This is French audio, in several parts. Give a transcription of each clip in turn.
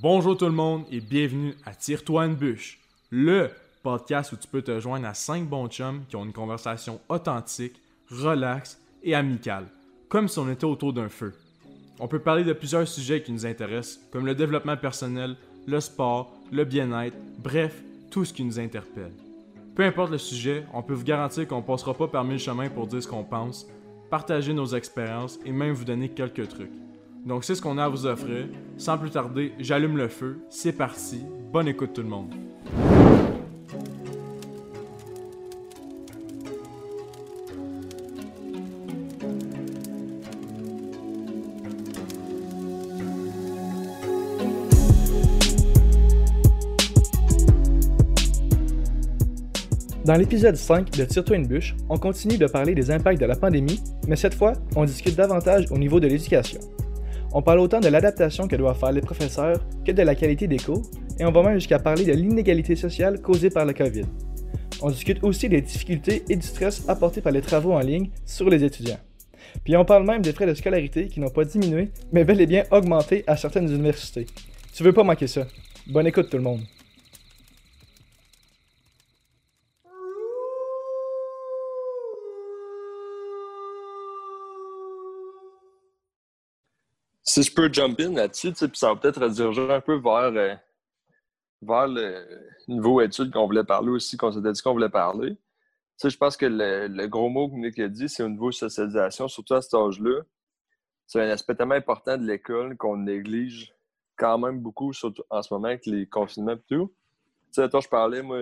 Bonjour tout le monde et bienvenue à Tire-toi une bûche, le podcast où tu peux te joindre à 5 bons chums qui ont une conversation authentique, relaxe et amicale, comme si on était autour d'un feu. On peut parler de plusieurs sujets qui nous intéressent, comme le développement personnel, le sport, le bien-être, bref, tout ce qui nous interpelle. Peu importe le sujet, on peut vous garantir qu'on passera pas par mille chemins pour dire ce qu'on pense, partager nos expériences et même vous donner quelques trucs. Donc c'est ce qu'on a à vous offrir. Sans plus tarder, j'allume le feu. C'est parti. Bonne écoute tout le monde. Dans l'épisode 5 de Tire-toi une bûche, on continue de parler des impacts de la pandémie, mais cette fois, on discute davantage au niveau de l'éducation. On parle autant de l'adaptation que doivent faire les professeurs que de la qualité des cours, et on va même jusqu'à parler de l'inégalité sociale causée par le COVID. On discute aussi des difficultés et du stress apportés par les travaux en ligne sur les étudiants. Puis on parle même des frais de scolarité qui n'ont pas diminué, mais bel et bien augmenté à certaines universités. Tu veux pas manquer ça. Bonne écoute tout le monde. Si je peux jump in là-dessus, puis ça va peut-être rediriger un peu vers, euh, vers le niveau études qu'on voulait parler aussi, qu'on s'était dit qu'on voulait parler. Je pense que le, gros mot que Nick a dit, c'est au niveau socialisation, surtout à cet âge-là. C'est un aspect tellement important de l'école qu'on néglige quand même beaucoup, surtout en ce moment avec les confinements et tout. Tu sais, je parlais, moi,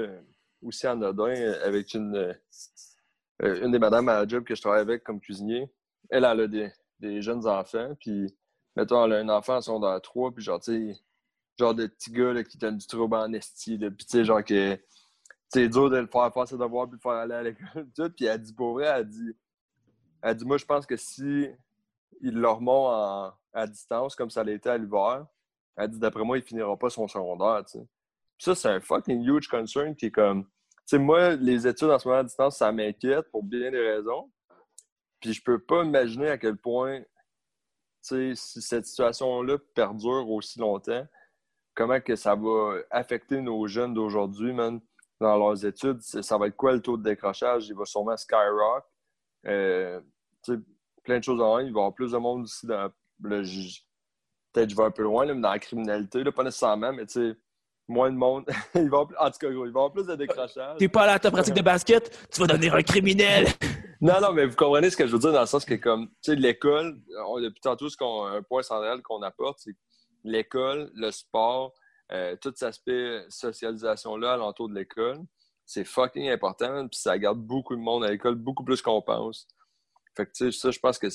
aussi en Odin, avec une, euh, une des madames à la job que je travaille avec comme cuisinier. Elle, elle a des, des jeunes enfants, puis mettons, a un enfant son dans 3, puis genre, tu sais, genre de petit gars là, qui donne du trouble en esti, puis tu sais, genre que c'est dur de le faire faire ses devoirs puis le faire aller à l'école, tout. Puis elle dit, pour vrai, elle dit, elle dit, moi, je pense que si il leur remonte à distance, comme ça l'était à l'hiver, elle dit, d'après moi, il finira pas son secondaire, tu sais. ça, c'est un fucking huge concern qui est comme, tu sais, moi, les études en ce moment à distance, ça m'inquiète pour bien des raisons. Puis je peux pas imaginer à quel point si cette situation-là perdure aussi longtemps, comment que ça va affecter nos jeunes d'aujourd'hui, man, dans leurs études? Ça va être quoi le taux de décrochage? Il va sûrement skyrock. Euh, plein de choses en un. Il va y avoir plus de monde aussi dans le. Peut-être je vais un peu loin, mais dans la criminalité, là, pas nécessairement, mais tu sais, moins de monde. il va en tout cas, il va avoir plus de décrochage. T'es pas là à ta pratique de basket, tu vas devenir un criminel. non, non, mais vous comprenez ce que je veux dire dans le sens que, comme, tu sais, l'école, depuis tantôt, ce qu'on, un point central qu'on apporte, c'est l'école, le sport, euh, tout cet aspect socialisation-là alentour de l'école, c'est fucking important, puis ça garde beaucoup de monde à l'école, beaucoup plus qu'on pense. Fait que, tu sais, ça, je pense que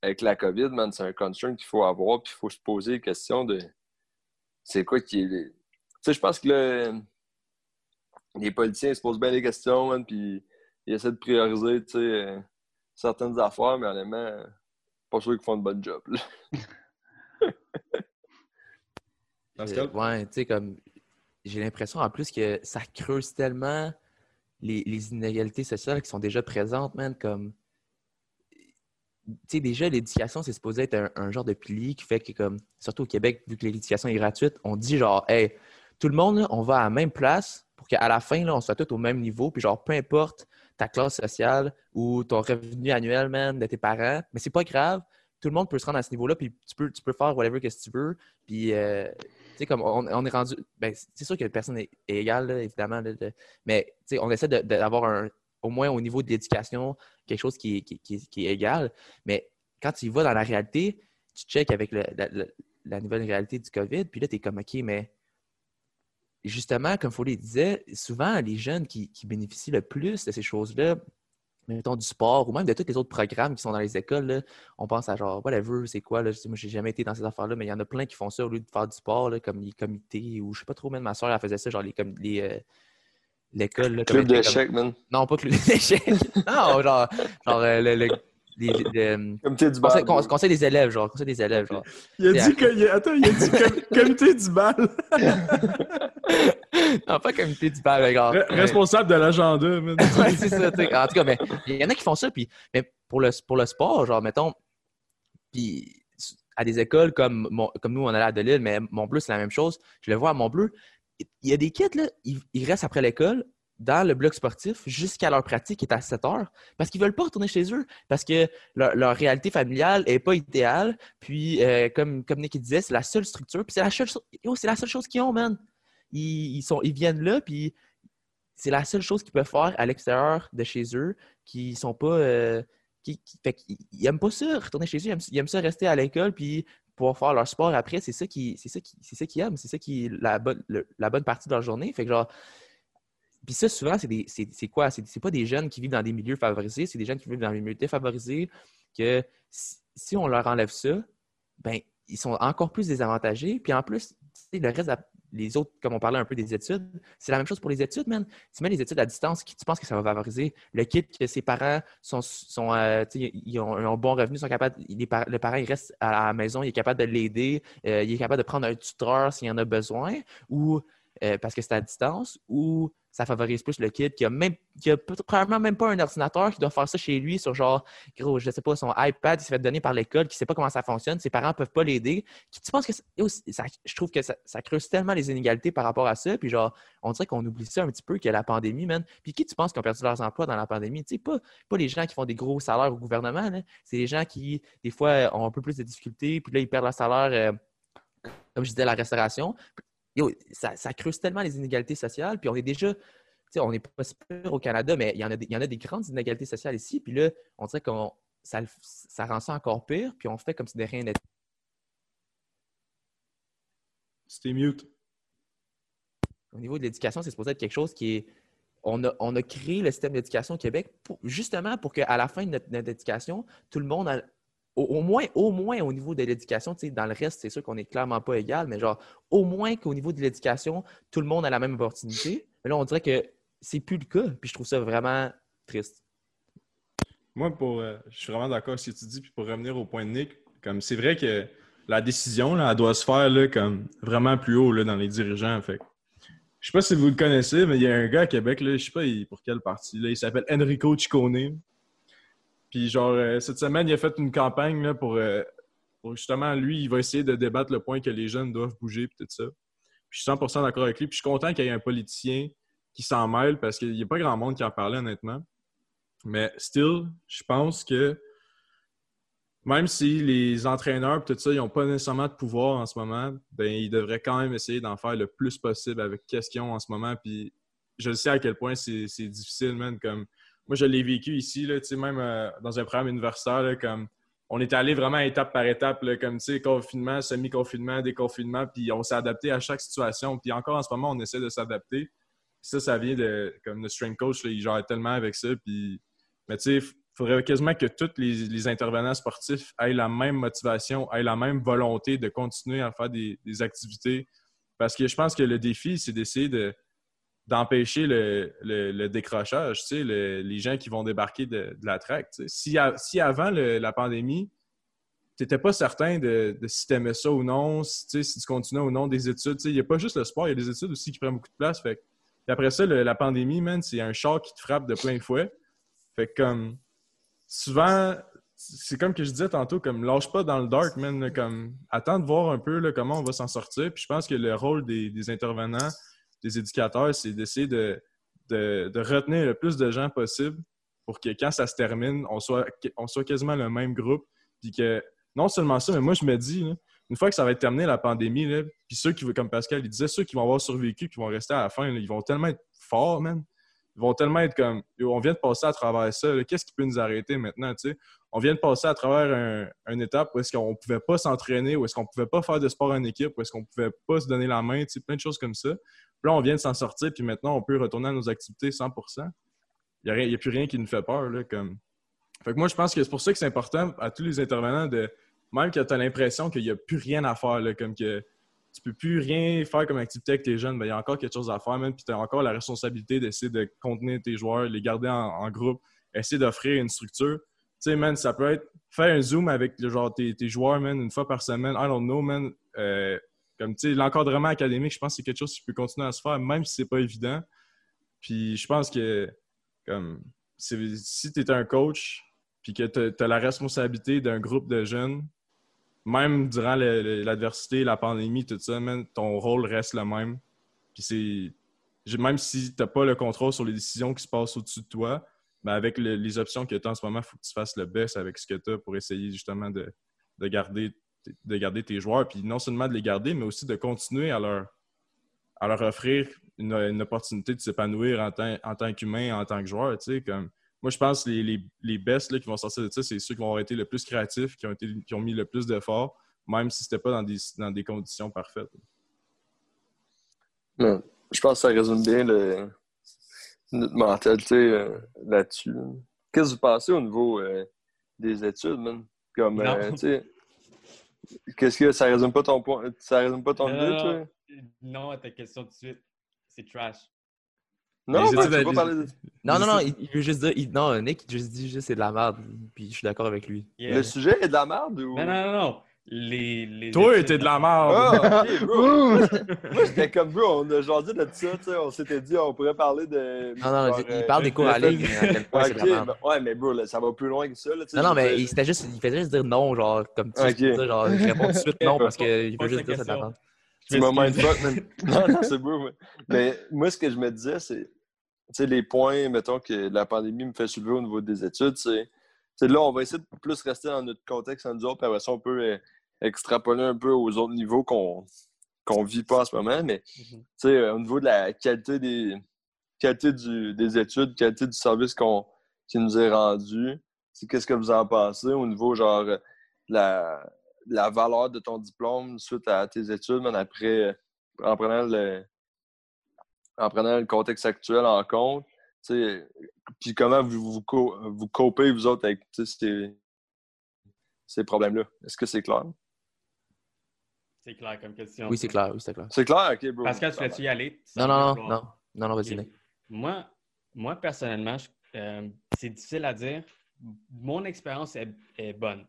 avec la COVID, man, c'est un concern qu'il faut avoir, puis il faut se poser la question de c'est quoi qui est sais, je pense que les politiciens se posent bien des questions, puis ils essaient de prioriser, euh, certaines affaires, mais honnêtement, pas sûr qu'ils font un bon job. Euh, ouais, tu sais, comme j'ai l'impression en plus que ça creuse tellement les, inégalités sociales qui sont déjà présentes, man, comme tu sais, déjà, l'éducation, c'est supposé être un, un, genre de pilier qui fait que, comme, surtout au Québec, vu que l'éducation est gratuite, on dit genre, hey, tout le monde, on va à la même place pour qu'à la fin, là, on soit tous au même niveau. Puis genre, peu importe ta classe sociale ou ton revenu annuel, même, de tes parents, mais c'est pas grave. Tout le monde peut se rendre à ce niveau-là, puis tu peux, tu peux faire whatever que tu veux. Puis, euh, tu sais, comme on, est rendu. Ben, c'est sûr que personne n'est égale, évidemment, mais tu sais, on essaie d'avoir un, au moins au niveau de l'éducation, quelque chose qui, qui, est égal. Mais quand tu y vas dans la réalité, tu checkes avec la, la, nouvelle réalité du COVID, puis là, tu es comme, OK, mais justement, comme Foley disait, souvent, les jeunes qui, bénéficient le plus de ces choses-là, mettons du sport ou même de tous les autres programmes qui sont dans les écoles, on pense à genre, whatever, c'est quoi, là, moi, j'ai jamais été dans ces affaires-là, mais il y en a plein qui font ça au lieu de faire du sport, comme les comités, ou je sais pas trop, même ma soeur, elle faisait ça, genre les, comme, les, euh, l'école. Club d'échecs, man. Non, pas club d'échecs. non, genre, genre euh, le, euh, comité du bal. Conseil, des élèves, genre. Conseil des élèves, genre. Il a dit que. Attends, il a dit comité du bal. non, pas comité du bal, genre. responsable de l'agenda, ouais, c'est ça, tu En tout cas, mais il y en a qui font ça, puis mais pour le, pour le sport, genre, mettons. Puis à des écoles comme, comme nous, on allait à Delille, mais Montbleu, c'est la même chose. Je le vois à Montbleu. Il y a des kids, là, ils, restent après l'école dans le bloc sportif jusqu'à leur pratique qui est à 7 heures parce qu'ils ne veulent pas retourner chez eux, parce que leur, réalité familiale n'est pas idéale. Puis, euh, comme, comme Nick disait, c'est la seule structure. Puis, c'est la, seule, c'est la seule chose qu'ils ont, man. Ils, sont, ils viennent là, puis c'est la seule chose qu'ils peuvent faire à l'extérieur de chez eux, qui sont pas. Euh, qui, ils n'aiment pas ça, retourner chez eux, ils aiment, ça rester à l'école, puis pouvoir faire leur sport après, c'est ça qui ça qui qu'ils aiment, c'est ça qui la bonne, la bonne partie de leur journée. Fait que genre, puis ça, souvent, c'est quoi? C'est pas des jeunes qui vivent dans des milieux favorisés, c'est des jeunes qui vivent dans des milieux défavorisés, que si, on leur enlève ça, ben ils sont encore plus désavantagés. Puis en plus, le reste, les autres, comme on parlait un peu des études, c'est la même chose pour les études, man. Tu mets les études à distance, tu penses que ça va favoriser le kit que ses parents sont, sont euh, ils, ont, un bon revenu, sont capables, les, le parent il reste à la maison, il est capable de l'aider, euh, il est capable de prendre un tuteur s'il en a besoin, ou euh, parce que c'est à distance, ou ça favorise plus le kid qui a même probablement même pas un ordinateur qui doit faire ça chez lui sur genre gros je sais pas son iPad il s'est fait donner par l'école qui sait pas comment ça fonctionne ses parents peuvent pas l'aider. Tu penses que je trouve que ça, creuse tellement les inégalités par rapport à ça puis genre on dirait qu'on oublie ça un petit peu a la pandémie man. Puis qui tu penses qui ont perdu leurs emplois dans la pandémie? Tu sais pas pas les gens qui font des gros salaires au gouvernement c'est les gens qui des fois ont un peu plus de difficultés puis là ils perdent leur salaire euh, comme je disais la restauration ça, creuse tellement les inégalités sociales. Puis on est déjà, on n'est pas super au Canada, mais il y, en a, il y en a des grandes inégalités sociales ici. Puis là, on dirait que ça, ça rend ça encore pire. Puis on fait comme si de rien n'était. C'était mute. Au niveau de l'éducation, c'est supposé être quelque chose qui est. On a, on a créé le système d'éducation au Québec justement pour qu'à la fin de notre, notre, éducation, tout le monde a, au, moins, au moins au niveau de l'éducation, dans le reste, c'est sûr qu'on n'est clairement pas égal, mais genre, au moins qu'au niveau de l'éducation, tout le monde a la même opportunité. Mais là, on dirait que c'est plus le cas, puis je trouve ça vraiment triste. Moi, pour, euh, je suis vraiment d'accord avec ce que tu dis, puis pour revenir au point de Nick, comme c'est vrai que la décision, là, elle doit se faire là, comme vraiment plus haut là, dans les dirigeants. Fait. Je sais pas si vous le connaissez, mais il y a un gars à Québec, là, je sais pas pour quelle partie, là, il s'appelle Enrico Ciccone. Puis genre, euh, cette semaine, il a fait une campagne là, euh, pour, justement, lui, il va essayer de débattre le point que les jeunes doivent bouger et tout ça. Puis je suis 100% d'accord avec lui. Puis je suis content qu'il y ait un politicien qui s'en mêle parce qu'il n'y a pas grand monde qui en parlait, honnêtement. Mais still, je pense que même si les entraîneurs et tout ça, ils n'ont pas nécessairement de pouvoir en ce moment, ben ils devraient quand même essayer d'en faire le plus possible avec ce qu'ils ont en ce moment. Puis je sais à quel point c'est difficile, man. Comme moi, je l'ai vécu ici, là, même euh, dans un programme universitaire, comme on est allé vraiment étape par étape, comme confinement, semi-confinement, déconfinement, puis on s'est adapté à chaque situation. Puis encore en ce moment, on essaie de s'adapter. Ça, ça vient de comme le strength coach, il gère tellement avec ça. Puis, mais tu sais, il faudrait quasiment que tous les, intervenants sportifs aient la même motivation, aient la même volonté de continuer à faire des activités. Parce que je pense que le défi, c'est d'essayer de d'empêcher le, décrochage, tu sais, les gens qui vont débarquer de, la traque. Si, si, avant la pandémie, tu n'étais pas certain de, si tu aimais ça ou non, si, si tu continuais ou non des études. Il n'y a pas juste le sport, il y a des études aussi qui prennent beaucoup de place. Fait après ça, la pandémie, man, c'est un choc qui te frappe de plein de fouet. Fait comme souvent, c'est comme que je disais tantôt, comme lâche pas dans le dark, man. comme attends de voir un peu comment on va s'en sortir. Puis je pense que le rôle des intervenants, des éducateurs, c'est d'essayer de, retenir le plus de gens possible pour que quand ça se termine, on soit, on soit quasiment le même groupe. Puis que non seulement ça, mais moi, je me dis, une fois que ça va être terminé, la pandémie, puis ceux qui, comme Pascal, il disait, ceux qui vont avoir survécu, qui vont rester à la fin, ils vont tellement être forts, man. Ils vont tellement être comme, on vient de passer à travers ça, qu'est-ce qui peut nous arrêter maintenant, tu sais? On vient de passer à travers une étape où est-ce qu'on ne pouvait pas s'entraîner, où est-ce qu'on ne pouvait pas faire de sport en équipe, où est-ce qu'on ne pouvait pas se donner la main, tu sais, plein de choses comme ça là, on vient de s'en sortir, puis maintenant, on peut retourner à nos activités 100% Il n'y a, plus rien qui nous fait peur. Là. Fait que moi, je pense que c'est pour ça que c'est important à tous les intervenants de, même que tu as l'impression qu'il n'y a plus rien à faire, là, comme que tu peux plus rien faire comme activité avec tes jeunes, ben, il y a encore quelque chose à faire, même, puis tu as encore la responsabilité d'essayer de contenir tes joueurs, les garder en, groupe, essayer d'offrir une structure. Tu sais, man, ça peut être faire un zoom avec genre, tes, joueurs, man, une fois par semaine. I don't know, man. Euh, comme, tu sais, l'encadrement académique, je pense que c'est quelque chose qui peut continuer à se faire, même si c'est pas évident. Puis je pense que, comme, si tu es un coach, puis que tu as, la responsabilité d'un groupe de jeunes, même durant l'adversité, la pandémie, tout ça, ton rôle reste le même. Puis c'est. Même si tu n'as pas le contrôle sur les décisions qui se passent au-dessus de toi, ben avec les options que tu as en ce moment, il faut que tu fasses le best avec ce que tu as pour essayer justement de, garder, de garder tes joueurs. Puis non seulement de les garder, mais aussi de continuer à leur, à leur offrir une, opportunité de s'épanouir en, en, tant qu'humain, en tant que joueur. Comme, moi, je pense que les, les, les best là, qui vont sortir de ça, c'est ceux qui vont avoir été le plus créatifs, qui ont, été, qui ont mis le plus d'efforts, même si ce n'était pas dans des, dans des conditions parfaites. je pense que ça résume bien le, notre mentalité euh, là-dessus. Qu'est-ce que vous pensez au niveau euh, des études, man? Comme, euh, qu'est-ce que ça résume pas ton point? Ça résume pas ton idée, toi? Non, à ta question tout de suite. C'est trash. Non, tu veux pas parler de... non, non, non, il, veut juste dire. non, Nick, il juste dit juste c'est de la merde. Puis je suis d'accord avec lui. Le sujet est de la merde ou? Non, non, non, Les, les Toi, t'es de la merde! Ah, Moi, j'étais comme, bro, on a jasé de ça, tu sais, on s'était dit, on pourrait parler de... Non, non, il parle des cours à ligne, à quel point c'est de la merde. ouais, mais bro, ça va plus loin que ça, là, Non, non, mais il, juste, il faisait juste dire non, genre, comme tu okay. dis, genre, je réponds tout de suite non, parce qu'il veut juste dire c'est de. Tu m'as mindfuck, man. Non, non, c'est beau, mais moi, ce que je me disais, c'est sais, les points, mettons, que la pandémie me fait soulever au niveau des études, c'est là, on va essayer de plus rester dans notre contexte en disant, puis après ça, on peut euh, extrapoler un peu aux autres niveaux qu'on ne vit pas en ce moment. Mais euh, au niveau de la qualité des, qualité du, des études, qualité du service qu'on qui nous est rendu, qu'est-ce que vous en pensez au niveau, genre, la, la valeur de ton diplôme suite à tes études, même après, en prenant le, en prenant le contexte actuel en compte. Puis comment vous, vous, vous copez, vous autres, avec ces, ces problèmes-là? Est-ce que c'est clair? C'est clair comme question. Oui, c'est clair. Oui, c'est clair. C'est clair, OK, bro. Pascal, tu vas-tu y aller? Non, non, non, non, non, non, vas-y. Moi, moi, personnellement, euh, c'est difficile à dire. Mon expérience est, est, bonne.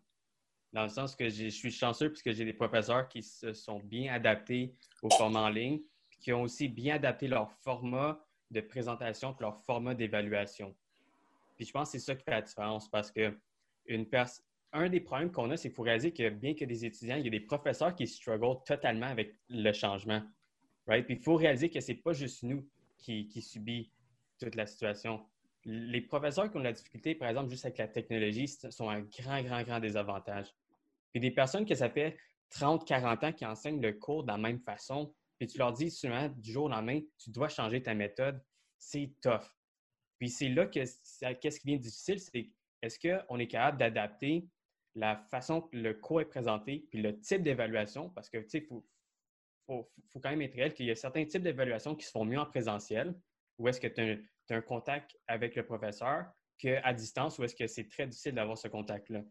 Dans le sens que je suis chanceux puisque j'ai des professeurs qui se sont bien adaptés au format en ligne qui ont aussi bien adapté leur format de présentation et leur format d'évaluation. Puis je pense que c'est ça qui fait la différence parce que une un des problèmes qu'on a, c'est qu'il faut réaliser que bien que des étudiants, il y a des professeurs qui struggle totalement avec le changement. Puis il faut réaliser que ce n'est pas juste nous qui, qui toute la situation. Les professeurs qui ont de la difficulté, par exemple, juste avec la technologie, sont un grand, grand, grand désavantage. Puis des personnes que ça fait 30, 40 ans qui enseignent le cours de la même façon, puis tu leur dis souvent du jour au lendemain, tu dois changer ta méthode, c'est tough. Puis c'est là que qu'est-ce qui devient difficile, c'est est-ce qu'on est capable d'adapter la façon que le cours est présenté, puis le type d'évaluation, parce que tu sais, il faut, faut, quand même être réel qu'il y a certains types d'évaluations qui se font mieux en présentiel, ou est-ce que tu as, un contact avec le professeur, qu'à distance, ou est-ce que c'est très difficile d'avoir ce contact-là.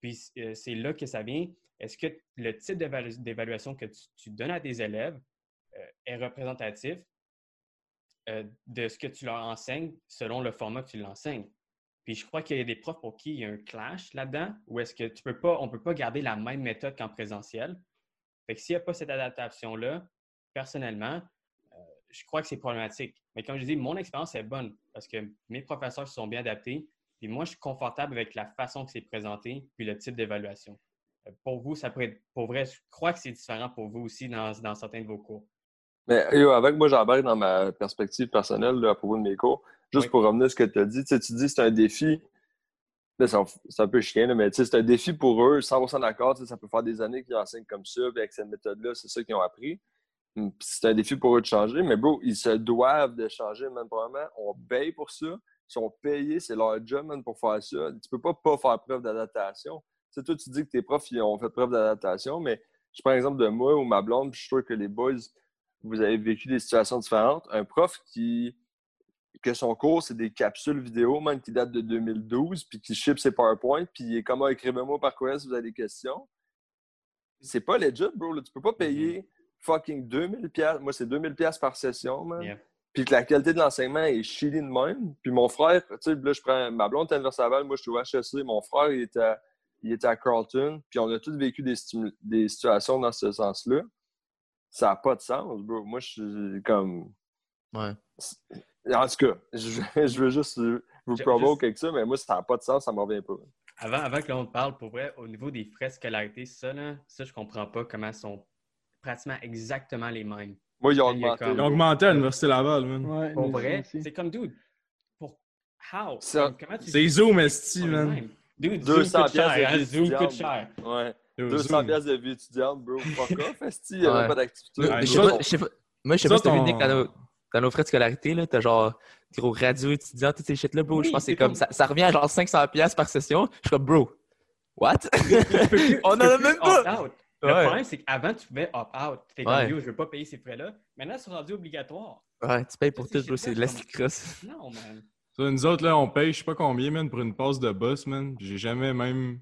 Puis euh, c'est là que ça vient. Est-ce que le type d'évaluation que tu, donnes à tes élèves euh, est représentatif euh, de ce que tu leur enseignes selon le format que tu l'enseignes? Puis je crois qu'il y a des profs pour qui il y a un clash là-dedans, ou est-ce que tu peux pas, on ne peut pas garder la même méthode qu'en présentiel. S'il n'y a pas cette adaptation-là, personnellement, euh, je crois que c'est problématique. Mais comme je dis, mon expérience est bonne parce que mes professeurs se sont bien adaptés. Et moi, je suis confortable avec la façon que c'est présenté puis le type d'évaluation. Pour vous, ça pourrait être, pour vrai, je crois que c'est différent pour vous aussi dans, certains de vos cours. Mais avec moi, j'embarque dans ma perspective personnelle à propos de mes cours. Juste pour revenir à ce que tu as dit, tu dis que c'est un défi. C'est un peu chien, mais c'est un défi pour eux, 100% d'accord. Ça peut faire des années qu'ils enseignent comme ça, avec cette méthode-là, c'est ça qu'ils ont appris. Hum, c'est un défi pour eux de changer, mais bro, ils se doivent de changer, même probablement. On paye pour ça. Ils sont payés, c'est leur job, man, pour faire ça. Tu peux pas pas faire preuve d'adaptation. Tu toi, tu dis que tes profs, ils ont fait preuve d'adaptation, mais je prends l'exemple de moi ou ma blonde, puis je suis sûr que les boys, vous avez vécu des situations différentes. Un prof qui que son cours, c'est des capsules vidéo, même qui datent de 2012, puis qui ship ses PowerPoint, puis il est comme ah, écrivez-moi par courriel si vous avez des questions. C'est pas legit, bro. Tu peux pas payer mm-hmm. fucking 2000 pièces. Moi, c'est 2000 pièces par session, man. Puis que la qualité de l'enseignement est shitty de même. Puis mon frère, tu sais, là, je prends ma blonde à Saval, moi, je suis au HSC. Mon frère, il était, à, il était à Carlton. Puis on a tous vécu des, des situations dans ce sens-là ça n'a pas de sens, bro. Moi, je suis comme. Ouais. En tout cas, je, veux juste vous provoquer avec ça, mais moi, ça n'a pas de sens, ça ne me revient pas. avant, avant que l'on parle, pour vrai, au niveau des frais de scolarité, ça, là, ça, je comprends pas comment ils sont pratiquement exactement les mêmes. Moi, ils ont augmenté. Ils ont augmenté à l'Université Laval, man. Ouais, Pour vrai, c'est comme, dude, pour... How? Ça- Comme, comment tu C'est Zoom, esti, man. Dude, 200 Zoom coûte cher, hein, de Zoom coûte cher. Ouais. Yo, 200 Zoom. piastres de vie étudiante, bro. Fuck off, esti. Il n'y avait Ouais. pas d'activité. Ouais, Je sais je pas- Moi, je sais pas si t'as vu, Nick, dans nos, frais de scolarité, là, t'as genre gros radio étudiant, toutes ces shit-là, bro. je pense que c'est comme, ça, ça revient à genre 500$ piastres par session. Je suis comme, bro, what? Tu On tu en a même pas! Le Ouais. problème, c'est qu'avant, tu pouvais opt-out. T'es comme, Ouais. yo, je veux pas payer ces frais-là. Maintenant, c'est rendu obligatoire. Ouais, tu payes pour tout, bro. C'est de crosse. Non, man. Ça, nous autres, là, on paye je sais pas combien, man, pour une passe de boss, man. J'ai jamais même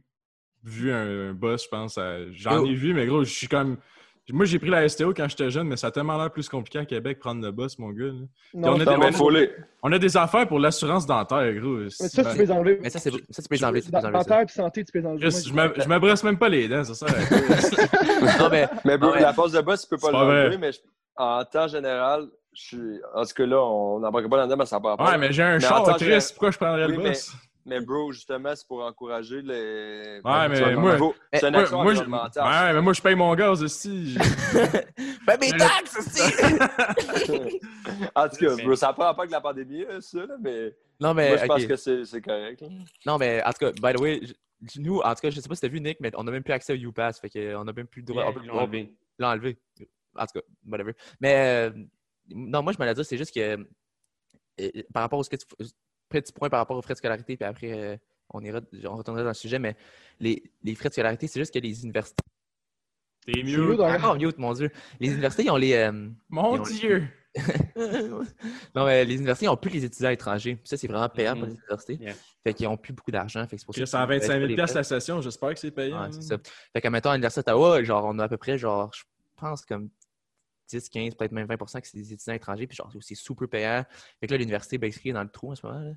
vu un, un boss, je pense. à- J'en Yo. ai vu, mais gros, je suis comme. Moi, j'ai pris la STO quand j'étais jeune, mais ça a tellement l'air plus compliqué à Québec prendre le boss, mon gars. Non, on a des- Non, mais faut les. On a des affaires pour l'assurance dentaire, gros. mais ça, tu peux les enlever. Mais ça, c'est ça, tu peux les enlever. Tu peux les enlever, ça. Dentaire et santé, tu peux les enlever. Je me- je me brosse même pas les dents, c'est ça. Non, mais Mais bro, ouais. la passe de boss, tu peux pas l'enlever, mais je- en temps général, je suis. En tout cas, là, on n'embarque pas là-dedans, mais ça part pas. Ouais, mais j'ai un Mais char triste, pourquoi je prendrais Oui, le boss? Mais bro, justement, c'est pour encourager les. Ouais, mais moi- bro, C'est une Moi, action moi, je... environnementale. ouais, mais moi, je paye mon gaz aussi. Paye mes taxes aussi! En tout cas, Mais- bro, ça n'a pas avec la pandémie, là, ça, là, mais Non, mais. moi, je pense que c'est correct. Non, mais en tout cas, by the way, nous, en tout cas, je sais pas si t'as vu, Nick, mais on a même plus accès au UPass. Fait qu'on a même plus le droit. Yeah, on peut- ils l'ont enlevé. Ils l'ont enlevé. En tout cas, whatever. Mais euh, non, moi, je me l'ai dit, c'est juste que euh, par rapport au ce que tu. Petit point par rapport aux frais de scolarité, puis après, euh, on, ira, on retournera dans le sujet, mais les, les frais de scolarité, c'est juste que les universités. T'es C'est mieux dans- Ah, mute, mon Dieu. Les universités, ils ont les. euh, Mon ont- Dieu. non, mais les universités n'ont plus les étudiants étrangers. Ça, c'est vraiment payant pour les universités. Yeah. Fait qu'ils n'ont plus beaucoup d'argent. Fait que c'est pour ça Chris, qu'ils à baissent 25 pas 000 les piastres frais. la session, j'espère que c'est payant. Ouais, c'est ça. Fait qu'à mettons, à l'Université d'Ottawa, genre, on a à peu près, genre, je pense comme 10, 15, peut-être même 20 que c'est des étudiants étrangers, puis genre, c'est super payant. Fait que là, l'université, basically, est dans le trou en ce moment. là.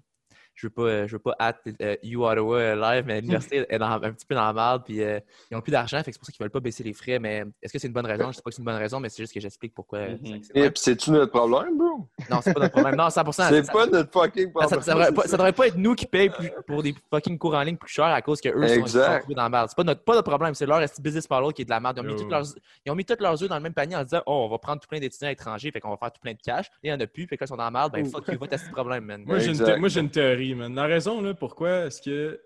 Je veux pas, euh, je veux pas at euh, You Ottawa euh, live, mais l'université est dans- un petit peu dans la merde, puis euh, ils n'ont plus d'argent, fait que c'est pour ça qu'ils veulent pas baisser les frais. Mais est-ce que c'est une bonne raison? Je sais pas que c'est une bonne raison, mais c'est juste que j'explique pourquoi. c'est que c'est Et vrai. puis, c'est-tu notre problème, bro? Non, c'est pas notre problème. Non, 100 C'est ça- pas notre fucking ça, problème. ça, ça devrait pas, ça devrait pas être nous qui payons plus- pour des fucking cours en ligne plus chers à cause qu'eux sont, ils sont Exact. trouvés dans la merde. C'est pas notre, pas notre problème, c'est leur business model qui est de la merde. Ils ont, mis toutes leurs, ils ont mis tous leurs œufs dans le même panier en disant Oh, on va prendre tout plein d'étudiants étrangers, fait qu'on va faire tout plein de cash. Et il y en a plus, fait que là, ils sont dans la merde. Ben fuck you, va tester le problème, man. Moi, j'ai une, Exact. Man. La raison, là, pourquoi est-ce que.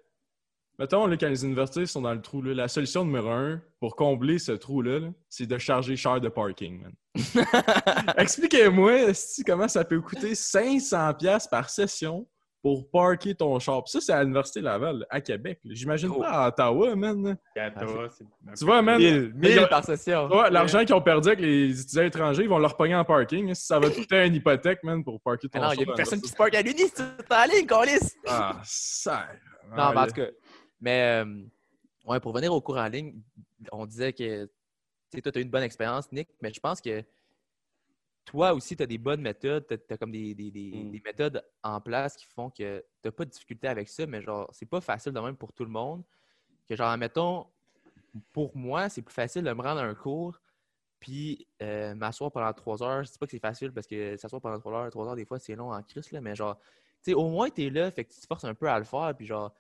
Mettons, là, quand les universités sont dans le trou, là, la solution numéro un pour combler ce trou-là, là, c'est de charger cher de parking, man. Expliquez-moi, comment ça peut coûter 500$ piastres par session pour parker ton char. Puis ça, c'est à l'Université Laval, à Québec. J'imagine Gros. pas à Ottawa, man. À Ottawa, Tu vois, man. 1000, 1000 Ils ont- par session. Ouais, L'argent qu'ils ont perdu avec les étudiants étrangers, ils vont leur pogner en parking. Si ça va tout coûter une hypothèque, man, pour parker ton Mais non, char. il y a personne qui se parque à l'uni, c'est en ligne, qu'on lisse. Ah, ça. Non, mais en tout cas. Mais, euh, ouais, pour venir au cours en ligne, on disait que, tu sais, toi, tu as eu une bonne expérience, Nick, mais je pense que toi aussi, tu as des bonnes méthodes, tu as, comme des, des- des- Mm. des méthodes en place qui font que tu n'as pas de difficulté avec ça, mais genre, c'est pas facile de même pour tout le monde. Que genre, mettons, pour moi, c'est plus facile de me rendre à un cours puis euh, m'asseoir pendant trois heures. Je dis pas que c'est facile parce que s'asseoir pendant trois heures, trois heures, des fois, c'est long en crise, là, mais genre, tu sais, au moins, tu es là, fait que tu te forces un peu à le faire, puis genre,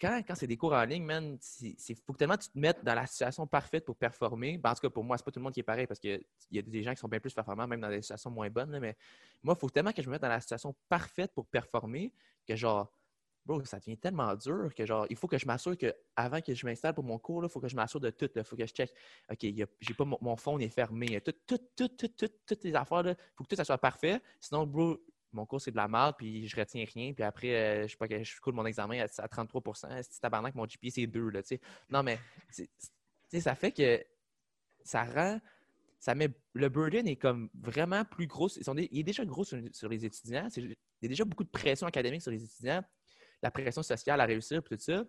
quand, quand c'est des cours en ligne, man, il faut que tellement tu te mettes dans la situation parfaite pour performer. Ben, en tout cas, pour moi, c'est pas tout le monde qui est pareil parce qu'il y a des gens qui sont bien plus performants, même dans des situations moins bonnes. là, mais moi, il faut tellement que je me mette dans la situation parfaite pour performer que genre, bro, ça devient tellement dur que genre, il faut que je m'assure que avant que je m'installe pour mon cours, il faut que je m'assure de tout. Il faut que je check. OK, j'ai pas mon, phone est fermé. Tout, tout, tout, toutes les affaires, il faut que tout ça soit parfait. Sinon, bro, mon cours, c'est de la merde, puis je retiens rien. Puis après, euh, je sais pas, je mon examen à, à 33 Si tabarnak, mon GPA, c'est 2, là, tu sais. Non, mais, c'est- c'est- tu sais, ça fait que ça rend... Ça met... Le burden est comme vraiment plus gros. Ils sont il est déjà gros sur, les étudiants. C'est- Il y a déjà beaucoup de pression académique sur les étudiants. La pression sociale à réussir, puis tout ça.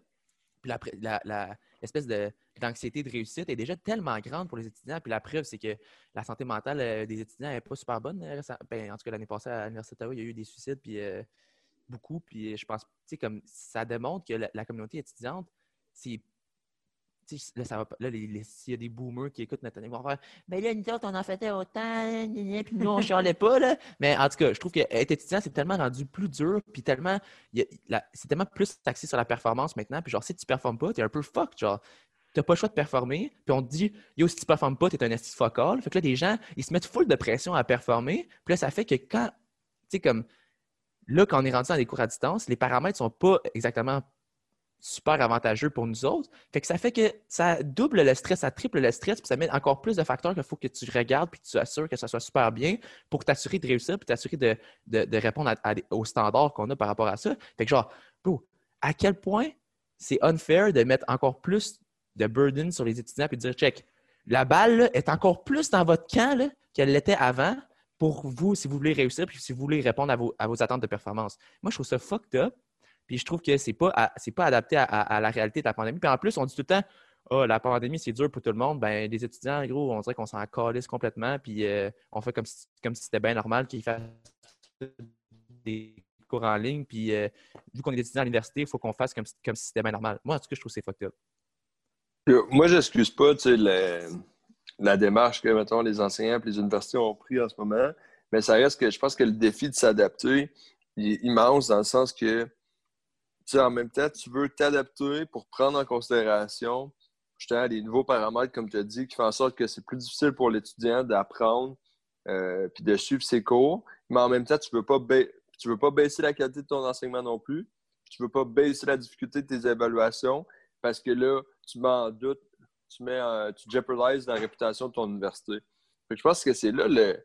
Puis la, la- la- l'espèce de, d'anxiété de réussite est déjà tellement grande pour les étudiants. Puis la preuve, c'est que la santé mentale euh, des étudiants n'est pas super bonne. euh, ben, en tout cas, l'année passée à l'Université d'Ottawa, il y a eu des suicides, puis euh, beaucoup. Puis je pense, tu sais, comme ça démontre que la, la communauté étudiante, c'est. Là, ça va, là s'il y a des boomers qui écoutent année, ils vont faire Ben là, nous autres, on en faisait autant, puis nous, on chialait pas. Là. Mais en tout cas, je trouve qu'être étudiant, c'est tellement rendu plus dur, puis tellement. C'est tellement plus axé sur la performance maintenant. Puis genre, si tu performes pas, t'es un peu fucked. Genre, t'as pas le choix de performer, puis on te dit Yo, si tu performes pas, t'es un esti focal. Fait que là, des gens, ils se mettent full de pression à performer, puis là, ça fait que quand. Tu sais, comme. Là, quand on est rendu dans des cours à distance, les paramètres sont pas exactement super avantageux pour nous autres. Fait que ça fait que ça double le stress, ça triple le stress, puis ça met encore plus de facteurs qu'il faut que tu regardes puis que tu assures que ça soit super bien pour t'assurer de réussir puis t'assurer de, de, répondre aux standards qu'on a par rapport à ça. Fait que genre, à quel point c'est unfair de mettre encore plus de burden sur les étudiants puis de dire, check, la balle est encore plus dans votre camp qu'elle l'était avant pour vous si vous voulez réussir puis si vous voulez répondre à vos, à vos attentes de performance. Moi, je trouve ça fucked up puis je trouve que c'est pas, pas adapté à, la réalité de la pandémie. Puis en plus, on dit tout le temps, oh, la pandémie, c'est dur pour tout le monde. Ben, les étudiants, gros, on dirait qu'on s'en calisse complètement. Puis euh, on fait comme si, comme si c'était bien normal qu'ils fassent des cours en ligne. Puis euh, vu qu'on est étudiant à l'université, il faut qu'on fasse comme, comme si c'était bien normal. Moi, en tout cas, je trouve que c'est fucked up. Moi, j'excuse pas la démarche que, mettons, les enseignants et les universités ont pris en ce moment. Mais ça reste que je pense que le défi de s'adapter est immense dans le sens que en même temps, tu veux t'adapter pour prendre en considération justement des nouveaux paramètres, comme tu as dit, qui font en sorte que c'est plus difficile pour l'étudiant d'apprendre euh, puis de suivre ses cours. Mais en même temps, tu ne veux, pas baisser la qualité de ton enseignement non plus. Tu ne veux pas baisser la difficulté de tes évaluations parce que là, tu mets en doute, tu, mets tu jeopardises la réputation de ton université. je pense que c'est là le,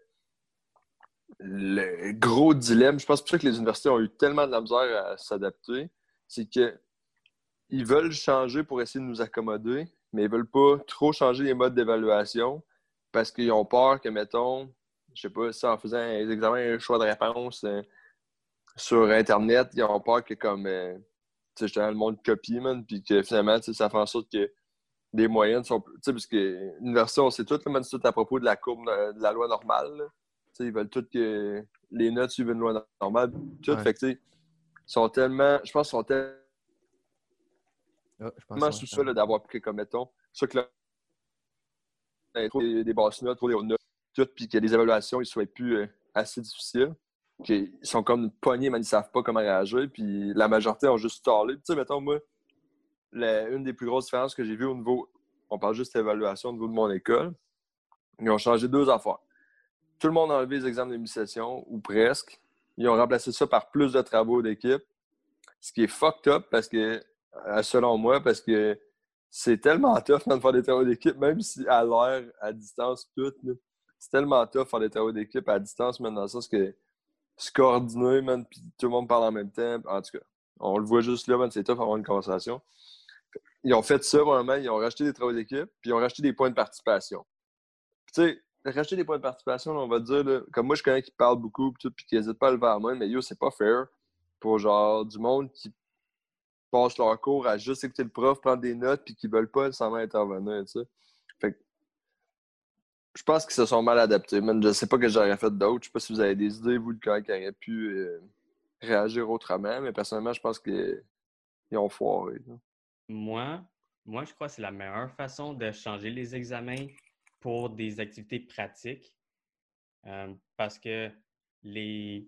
gros dilemme. Je pense pour ça que les universités ont eu tellement de la misère à s'adapter c'est qu'ils veulent changer pour essayer de nous accommoder, mais ils ne veulent pas trop changer les modes d'évaluation parce qu'ils ont peur que, mettons, je sais pas, si en faisant un examen, un choix de réponse euh, sur Internet, ils ont peur que, comme, euh, tu sais, le monde copie, man, puis que finalement, ça fait en sorte que les moyennes sont. Tu sais, parce que l'université, on sait tout, même tout à propos de la courbe de la loi normale. ils veulent tout que les notes suivent une loi normale. Tout. Fait que, tu sais, sont tellement. Je pense sont tellement. Oh, sous ça d'avoir pris comme mettons. Ça que là, trop des, des basses notes, trop des notes, tout, puis que les évaluations ne soient plus euh, assez difficiles. Ils sont comme pognés, mais ils ne savent pas comment réagir. Puis la majorité ont juste parlé. Tu sais, mettons, moi, une des plus grosses différences que j'ai vues au niveau, on parle juste d'évaluation au niveau de mon école, ils ont changé deux affaires. Tout le monde a enlevé les examens d'émission, ou presque. Ils ont remplacé ça par plus de travaux d'équipe. Ce qui est fucked up parce que, euh, selon moi, parce que c'est tellement tough de faire des travaux d'équipe, même si à l'air, à distance, tout. C'est tellement tough de faire des travaux d'équipe à distance, même dans le sens que se coordonner, man, puis tout le monde parle en même temps. En tout cas, on le voit juste là, c'est tough d'avoir une conversation. Ils ont fait ça, vraiment, ils ont racheté des travaux d'équipe, puis ils ont racheté des points de participation. Tu sais, racheter des points de participation, on va dire, comme moi, je connais qui parle beaucoup, puis qui n'hésite pas à le faire à mais yo, c'est pas fair pour genre du monde qui passe leur cours à juste écouter le prof, prendre des notes, puis qui veulent pas nécessairement intervenir, tu sais. Fait je pense qu'ils se sont mal adaptés, mais je sais pas que j'aurais fait d'autres. Je sais pas si vous avez des idées, vous, de comment ils auraient pu euh, réagir autrement, mais personnellement, je pense qu'ils ont foiré. Moi, moi, je crois que c'est la meilleure façon de changer les examens pour des activités pratiques euh, parce que les,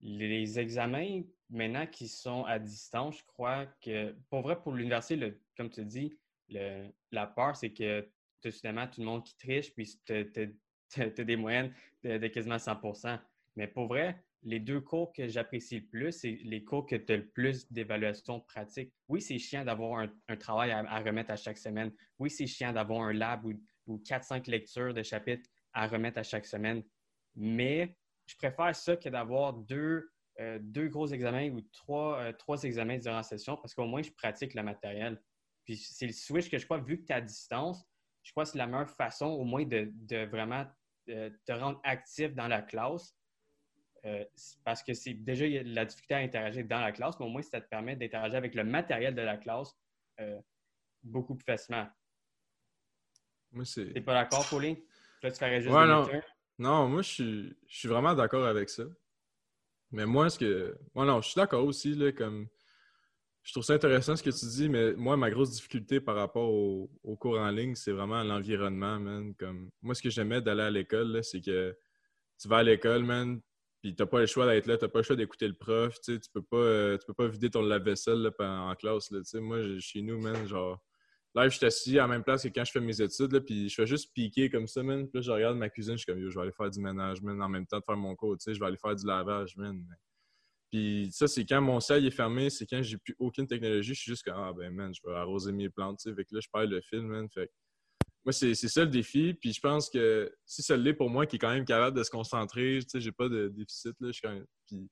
les examens maintenant qui sont à distance, je crois que, pour vrai, pour l'université, comme tu dis, le, la peur, c'est que tu as tout le monde qui triche, puis tu as, des moyennes de, quasiment 100% Mais pour vrai, les deux cours que j'apprécie le plus, c'est les cours que tu as le plus d'évaluation pratique. Oui, c'est chiant d'avoir un, travail à, à, remettre à chaque semaine. Oui, c'est chiant d'avoir un lab ou ou 4-5 lectures de chapitres à remettre à chaque semaine. Mais je préfère ça que d'avoir deux, euh, deux gros examens ou trois, euh, trois examens durant la session parce qu'au moins, je pratique le matériel. Puis c'est le switch que je crois, vu que tu es à distance, je crois que c'est la meilleure façon au moins de, vraiment euh, te rendre actif dans la classe. parce que c'est déjà la difficulté à interagir dans la classe, mais au moins ça te permet d'interagir avec le matériel de la classe beaucoup plus facilement. Moi, c'est. T'es pas d'accord, Pauline? Là, tu ferais juste ouais, non. non, moi, je suis, je suis vraiment d'accord avec ça. Mais moi, ce que. Ouais, non, je suis d'accord aussi, là, comme. je trouve ça intéressant ce que tu dis, mais moi, ma grosse difficulté par rapport au, cours en ligne, c'est vraiment l'environnement, man. Comme, moi, ce que j'aimais d'aller à l'école, c'est que tu vas à l'école, man, puis t'as pas le choix d'être là, t'as pas le choix d'écouter le prof, tu peux pas, euh, tu peux pas vider ton lave-vaisselle en classe, là, Moi, chez nous, man, genre, live, je suis assis à la même place que quand je fais mes études, là, puis je fais juste piquer comme ça, man. Puis là, je regarde ma cuisine, je suis comme, yo, je vais aller faire du ménage, man, en même temps de faire mon cours, tu sais, je vais aller faire du lavage, man. Puis ça, c'est quand mon ciel est fermé, c'est quand j'ai plus aucune technologie, je suis juste comme Ah ben man, je vais arroser mes plantes, tu sais. Fait que là, je perds le fil, man. Fait moi, c'est ça le défi. Puis je pense que si ça l'est pour moi, qui est quand même capable de se concentrer, tu sais, j'ai pas de déficit, là. Puis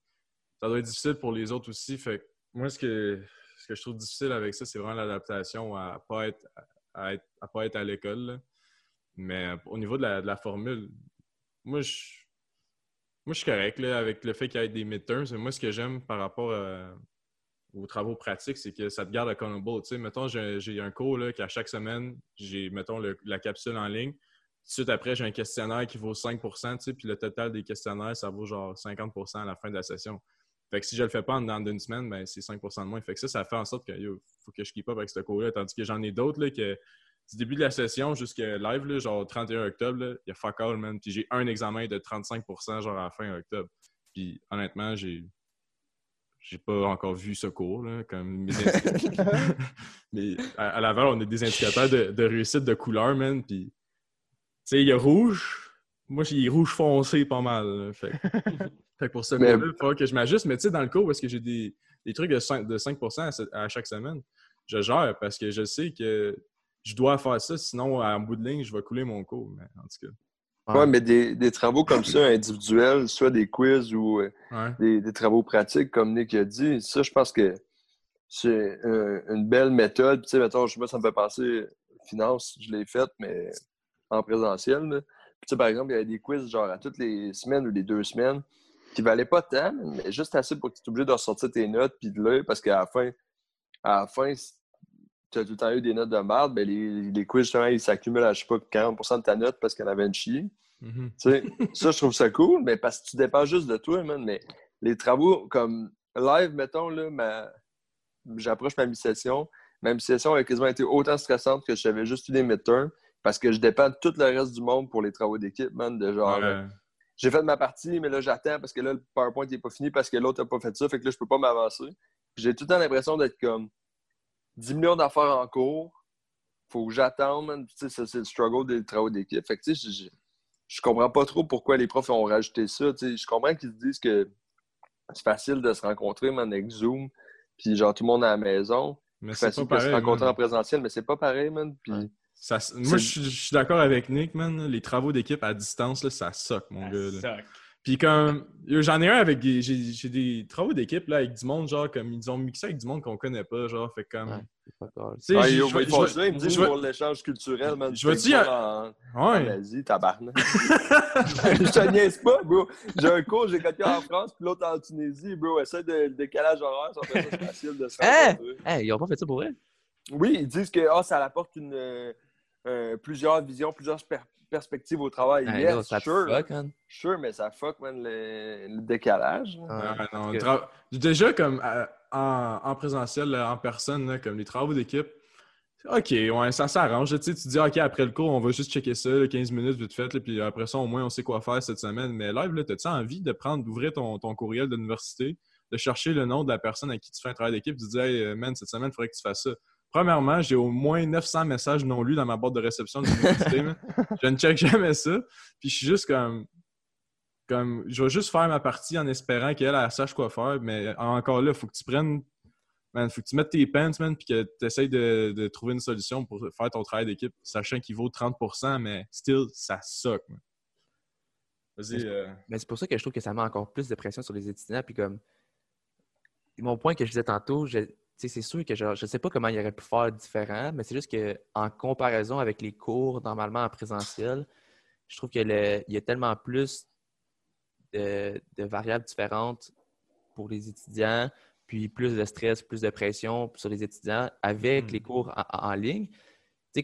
ça doit être difficile pour les autres aussi. Fait que moi, ce que, ce que je trouve difficile avec ça, c'est vraiment l'adaptation à pas être à, être, à pas être à l'école. Mais au niveau de la, formule, moi, je moi, je suis correct avec le fait qu'il y ait des midterms. Moi, ce que j'aime par rapport aux travaux pratiques, c'est que ça te garde accountable. Tu sais, mettons, j'ai un cours qu'à chaque semaine, j'ai, mettons, la capsule en ligne. Suite après, j'ai un questionnaire qui vaut 5 tu sais, puis le total des questionnaires, ça vaut genre 50% à la fin de la session. Fait que si je le fais pas en dedans d'une semaine, ben, c'est 5% de moins. Fait que ça, ça fait en sorte que faut que je keep up avec ce cours-là. Tandis que j'en ai d'autres que du début de la session jusqu'à live, là, genre 31 octobre, il y a fuck all, man. Puis j'ai un examen de 35% genre à la fin octobre. Puis honnêtement, j'ai j'ai pas encore vu ce cours, là, comme Mais à, l'avant, on a des indicateurs de, réussite de couleur, man. Puis, tu sais, il y a rouge. Moi, j'ai rouge foncé pas mal. Fait. fait pour ça, il faut que je m'ajuste. Mais tu sais, dans le cours, parce que j'ai des, des, trucs de 5, de 5 à, chaque semaine, je gère parce que je sais que je dois faire ça, sinon, en bout de ligne, je vais couler mon cours. Mais en tout cas. Ouais, mais des, travaux comme ça, individuels, soit des quiz ou euh, des, travaux pratiques, comme Nick a dit, ça, je pense que c'est une belle méthode. Tu sais, mettons, je sais ça me fait penser, finance, je l'ai faite, mais en présentiel. Sais, par exemple, il y a des quiz genre à toutes les semaines ou les deux semaines qui ne valaient pas tant, mais juste assez pour que tu sois obligé de ressortir tes notes puis de là, parce qu'à la fin, à la fin, tu as tout le temps eu des notes de merde, ben les, les quiz, justement, ils s'accumulent à, je sais pas, 40% de ta note parce qu'elle avait une chier. Mm-hmm. Ça, je trouve ça cool, mais parce que tu dépends juste de toi, man. Mais les travaux comme live, mettons, là, ma... j'approche ma mi-session. Ma mi-session a quasiment été autant stressante que j'avais juste eu des midterms parce que je dépends de tout le reste du monde pour les travaux d'équipe, man. De genre, j'ai fait ma partie, mais là, j'attends parce que là, le PowerPoint n'est pas fini parce que l'autre n'a pas fait ça, fait que là, je peux pas m'avancer. J'ai tout le temps l'impression d'être comme 10 millions d'affaires en cours. Faut que j'attende, c'est le struggle des travaux d'équipe. Fait que, tu sais, je, je comprends pas trop pourquoi les profs ont rajouté ça. je comprends qu'ils se disent que c'est facile de se rencontrer, man, avec Zoom, puis genre tout le monde à la maison. Mais c'est facile de se rencontrer en présentiel, mais c'est pas pareil, man. Puis, moi, je suis d'accord avec Nick, man. Les travaux d'équipe à distance, là, ça soque, mon gars. Puis comme j'en ai un avec des. J'ai des travaux d'équipe là avec du monde, genre comme ils ont mixé avec du monde qu'on connaît pas, genre fait comme. Ouais, ça, ils me disent pour l'échange culturel, man. Je veux dire. En, ouais. Vas-y, tabarnak. je te niaise pas, bro. J'ai un cours, j'ai quelqu'un en France, puis l'autre en Tunisie, bro. Essaye de le décalage horaire, ça fait ça facile de se hein? Hey, ils ont pas fait ça pour vrai? Oui, ils disent que oh, ça apporte une, euh, plusieurs visions, plusieurs perspective au travail. yes, sure. Fuck, sure, mais ça fuck, man, le, décalage. Déjà, comme euh, en, présentiel, en personne, comme les travaux d'équipe, OK, ouais, ça s'arrange. Tu, dis, OK, après le cours, on va juste checker ça, 15 minutes vite fait, puis après ça, au moins, on sait quoi faire cette semaine. Mais live, là, as-tu envie de prendre, d'ouvrir ton, ton courriel de l'université, de chercher le nom de la personne à qui tu fais un travail d'équipe, de dire, hey, euh, man, cette semaine, il faudrait que tu fasses ça? Premièrement, j'ai au moins 900 messages non lus dans ma boîte de réception de l'université. je ne check jamais ça. Puis je suis juste comme, comme. Je vais juste faire ma partie en espérant qu'elle sache quoi faire. Mais encore là, il faut que tu prennes. Man, faut que tu mettes tes pants, man, puis que tu essayes de, trouver une solution pour faire ton travail d'équipe, sachant qu'il vaut 30% mais still, ça soque. Vas-y. Euh. Mais c'est pour ça que je trouve que ça met encore plus de pression sur les étudiants. Puis comme. Mon point que je disais tantôt, c'est sûr que je ne sais pas comment il aurait pu faire différent, mais c'est juste qu'en comparaison avec les cours normalement en présentiel, je trouve qu'il y a tellement plus de, variables différentes pour les étudiants, puis plus de stress, plus de pression sur les étudiants avec les hmm. cours en, ligne.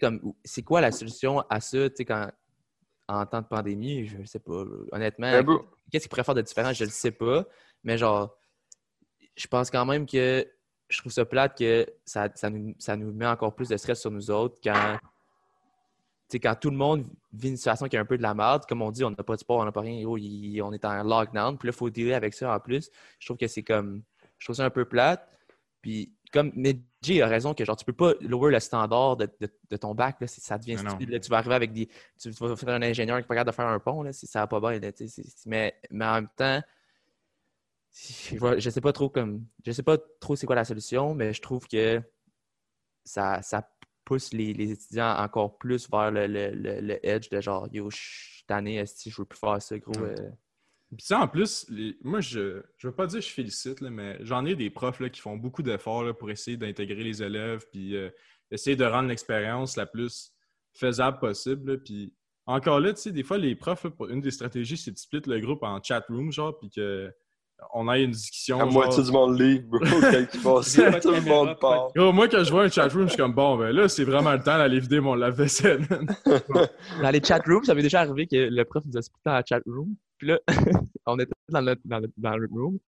comme c'est quoi la solution à ça, quand en temps de pandémie, je ne sais pas. Honnêtement, ben, qu'est-ce qu'il pourrait faire de différent, je ne le sais pas. Mais genre, je pense quand même que je trouve ça plate que ça, ça, nous, ça nous met encore plus de stress sur nous autres quand quand tout le monde vit une situation qui est un peu de la merde, comme on dit, on n'a pas de sport, on n'a pas rien, on est en lockdown, puis là, il faut dealer avec ça en plus. Je trouve que c'est comme. Je trouve ça un peu plate. Puis, comme Medji a raison que genre, tu peux pas lower le standard de, ton bac, là, ça devient stupide. tu vas arriver avec des. Tu vas faire un ingénieur qui est capable de faire un pont, là, si ça va pas bien. mais, mais en même temps, je sais pas trop comme. Je sais pas trop c'est quoi la solution, mais je trouve que ça, ça pousse les, étudiants encore plus vers le, le, edge de genre Yo, je suis tanné, je veux plus faire ça, gros. Euh. Puis ça, en plus, moi, je ne veux pas dire que je félicite, mais j'en ai des profs là, qui font beaucoup d'efforts pour essayer d'intégrer les élèves, puis euh, essayer de rendre l'expérience la plus faisable possible. Puis encore là, tu sais, des fois, les profs, une des stratégies, c'est de split le groupe en chat room, genre, puis que on a une discussion. À moitié du monde libre, bro. Quand il tout le monde part. moi, quand je vois un chatroom, je suis comme, bon, ben là, c'est vraiment le temps d'aller vider mon lave-vaisselle. dans les chatrooms, ça m'est déjà arrivé que le prof nous a expliqué dans la chatroom. Puis là, on était dans le, dans le, dans le room.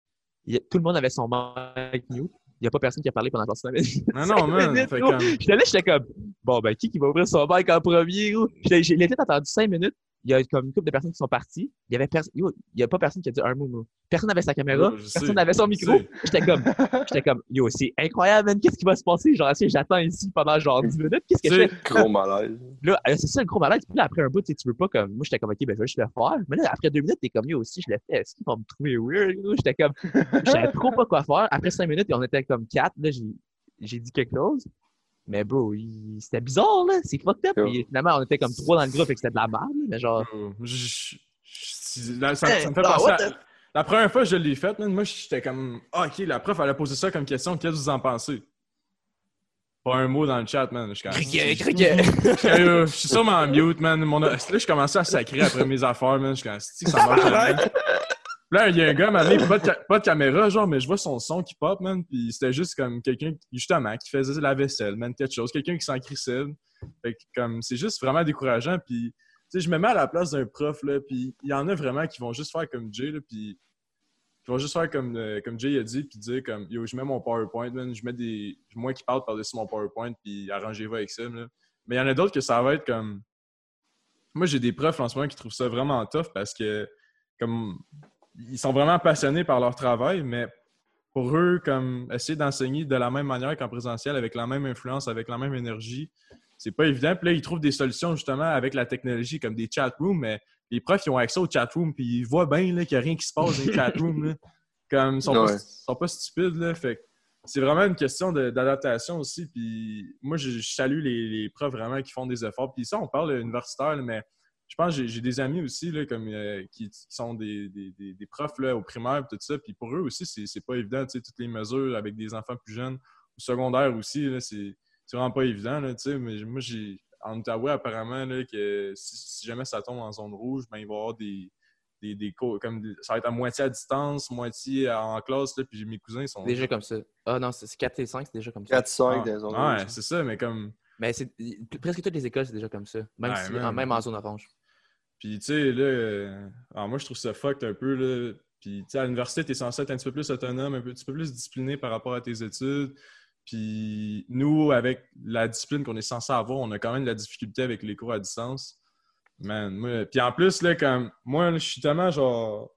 tout le monde avait son mic mute. Il n'y a pas personne qui a parlé pendant 30 minutes. Non, non, man. J'étais là, j'étais comme, bon, ben, qui qui va ouvrir son mic en premier? J'ai laissé attendu 5 minutes il y a comme une couple de personnes qui sont parties. Il y avait il y a pas personne qui a dit un mot. Personne n'avait sa caméra, personne n'avait son micro. J'étais comme, j'étais comme, yo, c'est incroyable, man. Qu'est-ce qui va se passer? Genre, si j'attends ici pendant genre 10 minutes, qu'est-ce que je fais? gros malaise. Là, euh, c'est ça le gros malaise. Puis là, après un bout, tu veux pas comme, moi, j'étais comme, ok, ben, je vais juste le faire. Mais là, après deux minutes, t'es comme, yo, aussi, je l'ai fait. Est-ce qu'ils vont me trouver weird? J'étais comme, je savais trop pas quoi faire. Après cinq minutes, on était comme quatre. Là, j'ai dit quelque chose. Mais bro, c'était bizarre, là. C'est fucked up. Et finalement, on était comme trois dans le groupe et que c'était de la merde. Mais genre. ça, ça, me fait penser à... La première fois que je l'ai faite, moi, j'étais comme. Ah, ok, la prof, elle a posé ça comme question. Qu'est-ce que vous en pensez? Pas un mot dans le chat, man. Je suis Je suis sûrement en mute, man. Là, je commençais à sacrer après mes affaires, man. Je suis comme, ça marche. Là, il y a un gars, m'a pas, de pas de caméra, genre, mais je vois son son qui pop, man. Puis c'était juste comme quelqu'un, justement, qui faisait la vaisselle, man, quelque chose. Quelqu'un qui s'en crissait. Fait que, comme, c'est juste vraiment décourageant. Puis, tu sais, je me mets à la place d'un prof, là. Puis, il y en a vraiment qui vont juste faire comme Jay, là. Puis, qui vont juste faire comme, euh, comme Jay a dit, puis dire comme, yo, je mets mon PowerPoint, man. Je mets des. Moi qui parle par-dessus mon PowerPoint, puis arrangez-vous avec ça, là. Mais il y en a d'autres que ça va être comme. Moi, j'ai des profs en ce moment qui trouvent ça vraiment tough parce que, comme ils sont vraiment passionnés par leur travail, mais pour eux, comme essayer d'enseigner de la même manière qu'en présentiel, avec la même influence, avec la même énergie, c'est pas évident. Puis là, ils trouvent des solutions justement avec la technologie, comme des chat rooms, mais les profs, ils ont accès aux chat rooms, puis ils voient bien qu'il n'y a rien qui se passe dans les chat rooms. Comme ils sont, pas, sont pas stupides. Là, fait c'est vraiment une question d'adaptation aussi. Puis moi, je, salue les, les, profs vraiment qui font des efforts. Puis ça, on parle universitaire, mais je pense que j'ai des amis aussi là, comme, euh, qui, sont des, profs là, au primaire tout ça. Puis pour eux aussi, c'est pas évident, toutes les mesures avec des enfants plus jeunes. Au secondaire aussi, c'est vraiment pas évident. Là, mais moi, j'ai en Outaouais, apparemment, là, que si, jamais ça tombe en zone rouge, ben, il va y avoir des, des, cours, comme ça va être à moitié à distance, moitié en classe, là, puis mes cousins sont... Déjà comme ça. Ah non, c'est 4 et 5, c'est déjà comme ça. 4 et 5 dans zones Ouais, c'est ça, mais comme... Mais presque toutes les écoles, c'est déjà comme ça. Même, si, même en zone orange. Puis, tu sais, là, euh, alors moi, je trouve ça fucked un peu, là. Puis, tu sais, à l'université, tu es censé être un petit peu plus autonome, un petit peu plus discipliné par rapport à tes études. Puis, nous, avec la discipline qu'on est censé avoir, on a quand même de la difficulté avec les cours à distance. Man, moi... Puis en plus, là, comme moi, je suis tellement genre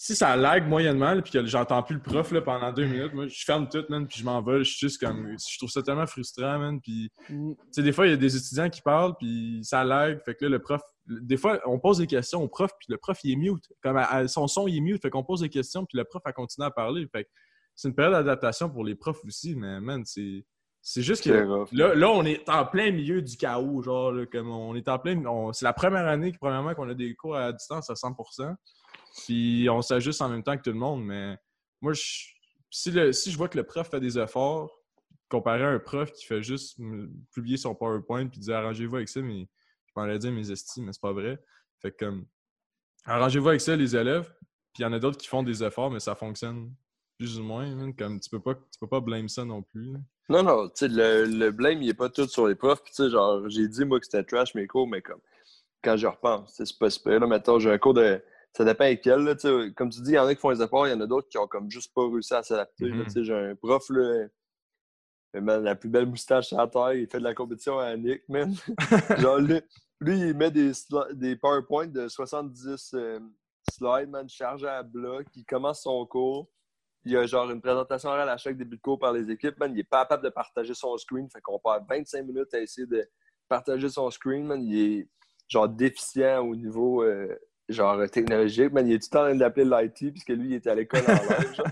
si ça lag moyennement, puis que j'entends plus le prof là, pendant deux minutes, moi, je ferme tout, man, puis je m'en vais. Je suis juste comme. Je trouve ça tellement frustrant, man. Puis, mm. tu sais, des fois, il y a des étudiants qui parlent, puis ça lag. Fait que là, le prof. Des fois, on pose des questions au prof, puis le prof, il est mute. Comme son son, il est mute. Fait qu'on pose des questions, puis le prof a continué à parler. Fait que c'est une période d'adaptation pour les profs aussi, mais man, c'est. C'est juste que là, là, on est en plein milieu du chaos, genre, comme on est en plein. C'est la première année, premièrement, qu'on a des cours à distance à 100 puis on s'ajuste en même temps que tout le monde. Mais moi, si, je vois que le prof fait des efforts, comparé à un prof qui fait juste publier son PowerPoint puis dire arrangez-vous avec ça, mais je m'en dire mes estimes, mais c'est pas vrai. Fait comme arrangez-vous avec ça, les élèves. Puis il y en a d'autres qui font des efforts, mais ça fonctionne plus ou moins. Comme tu peux pas tu peux pas blâmer ça non plus. Non, non, tu sais, le, le, blame, il est pas tout sur les profs. tu sais, genre, j'ai dit, moi, que c'était trash mes cours, mais comme, quand je repense, c'est pas super. Là, maintenant, j'ai un cours de, ça dépend avec quel. Là, comme tu dis, il y en a qui font les efforts, il y en a d'autres qui ont comme juste pas réussi à s'adapter. Mm-hmm. J'ai un prof, là, man, la plus belle moustache à terre, il fait de la compétition à Nick, man. Genre, lui, lui, il met des, des PowerPoint de 70 euh, slides, man, chargé à bloc. Il commence son cours. Il y a genre une présentation orale à chaque début de cours par les équipes, man. Il est pas capable de partager son screen. Fait qu'on perd 25 minutes à essayer de partager son screen, man. Il est genre déficient au niveau euh, genre technologique, man. Il est tout le temps en train d'appeler l'IT puisque lui, il était à l'école en live.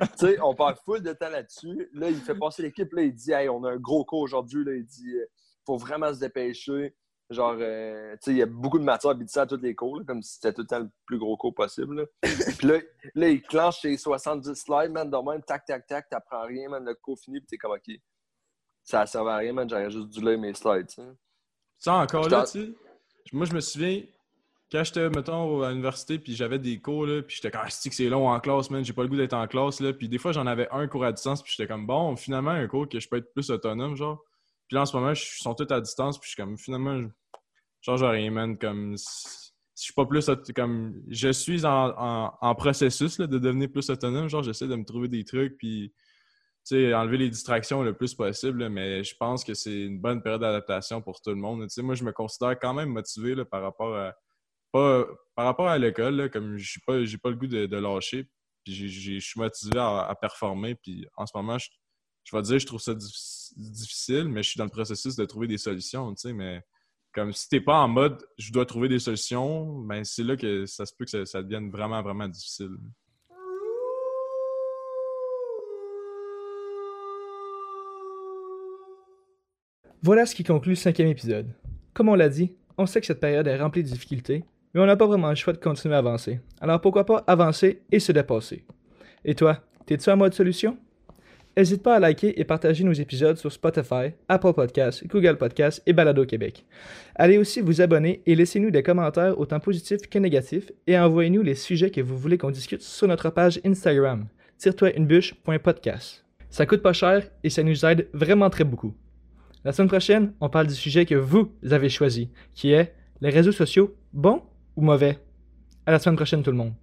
tu sais, on parle full de temps là-dessus. Là, il fait passer l'équipe, là, il dit Hey, on a un gros cours aujourd'hui, là, il dit euh, faut vraiment se dépêcher. Genre, euh, tu sais, il y a beaucoup de matière ça à tous les cours, comme si c'était tout le temps le plus gros cours possible. puis là, là, il clenche ses 70 slides, man, de même, tac, tac, tac, t'apprends rien, man, le cours fini, puis t'es comme, OK, ça ne servait à rien, man, j'aurais juste dû lire mes slides, sais. Ça, encore là, tu sais, moi, je me souviens, quand j'étais, mettons, à l'université, puis j'avais des cours, là, puis j'étais comme, ah, c'est long en classe, man, j'ai pas le goût d'être en classe, là, puis des fois, j'en avais un cours à distance, puis j'étais comme, bon, finalement, un cours que je peux être plus autonome, genre. Puis là, en ce moment, je suis tous à distance, puis je suis comme, finalement, je change rien, man. Comme, si je suis pas plus, comme, je suis en, processus de devenir plus autonome. Genre, j'essaie de me trouver des trucs, puis, tu sais, enlever les distractions le plus possible, mais je pense que c'est une bonne période d'adaptation pour tout le monde. Tu sais, moi, je me considère quand même motivé par rapport à, pas, par rapport à l'école, comme je pas, j'ai pas le goût de, lâcher, puis je suis motivé à, performer, puis en ce moment, je, je vais dire, je trouve ça difficile, mais je suis dans le processus de trouver des solutions, tu sais, mais comme si t'es pas en mode je dois trouver des solutions, ben c'est là que ça se peut que ça, devienne vraiment, vraiment difficile. Voilà ce qui conclut le cinquième épisode. Comme on l'a dit, on sait que cette période est remplie de difficultés, mais on n'a pas vraiment le choix de continuer à avancer. Alors pourquoi pas avancer et se dépasser? Et toi, t'es-tu en mode solution? N'hésite pas à liker et partager nos épisodes sur Spotify, Apple Podcasts, Google Podcasts et Balado Québec. Allez aussi vous abonner et laissez-nous des commentaires autant positifs que négatifs et envoyez-nous les sujets que vous voulez qu'on discute sur notre page Instagram, tire-toi une bûche.podcast. Ça coûte pas cher et ça nous aide vraiment très beaucoup. La semaine prochaine, on parle du sujet que vous avez choisi, qui est les réseaux sociaux, bons ou mauvais? À la semaine prochaine tout le monde.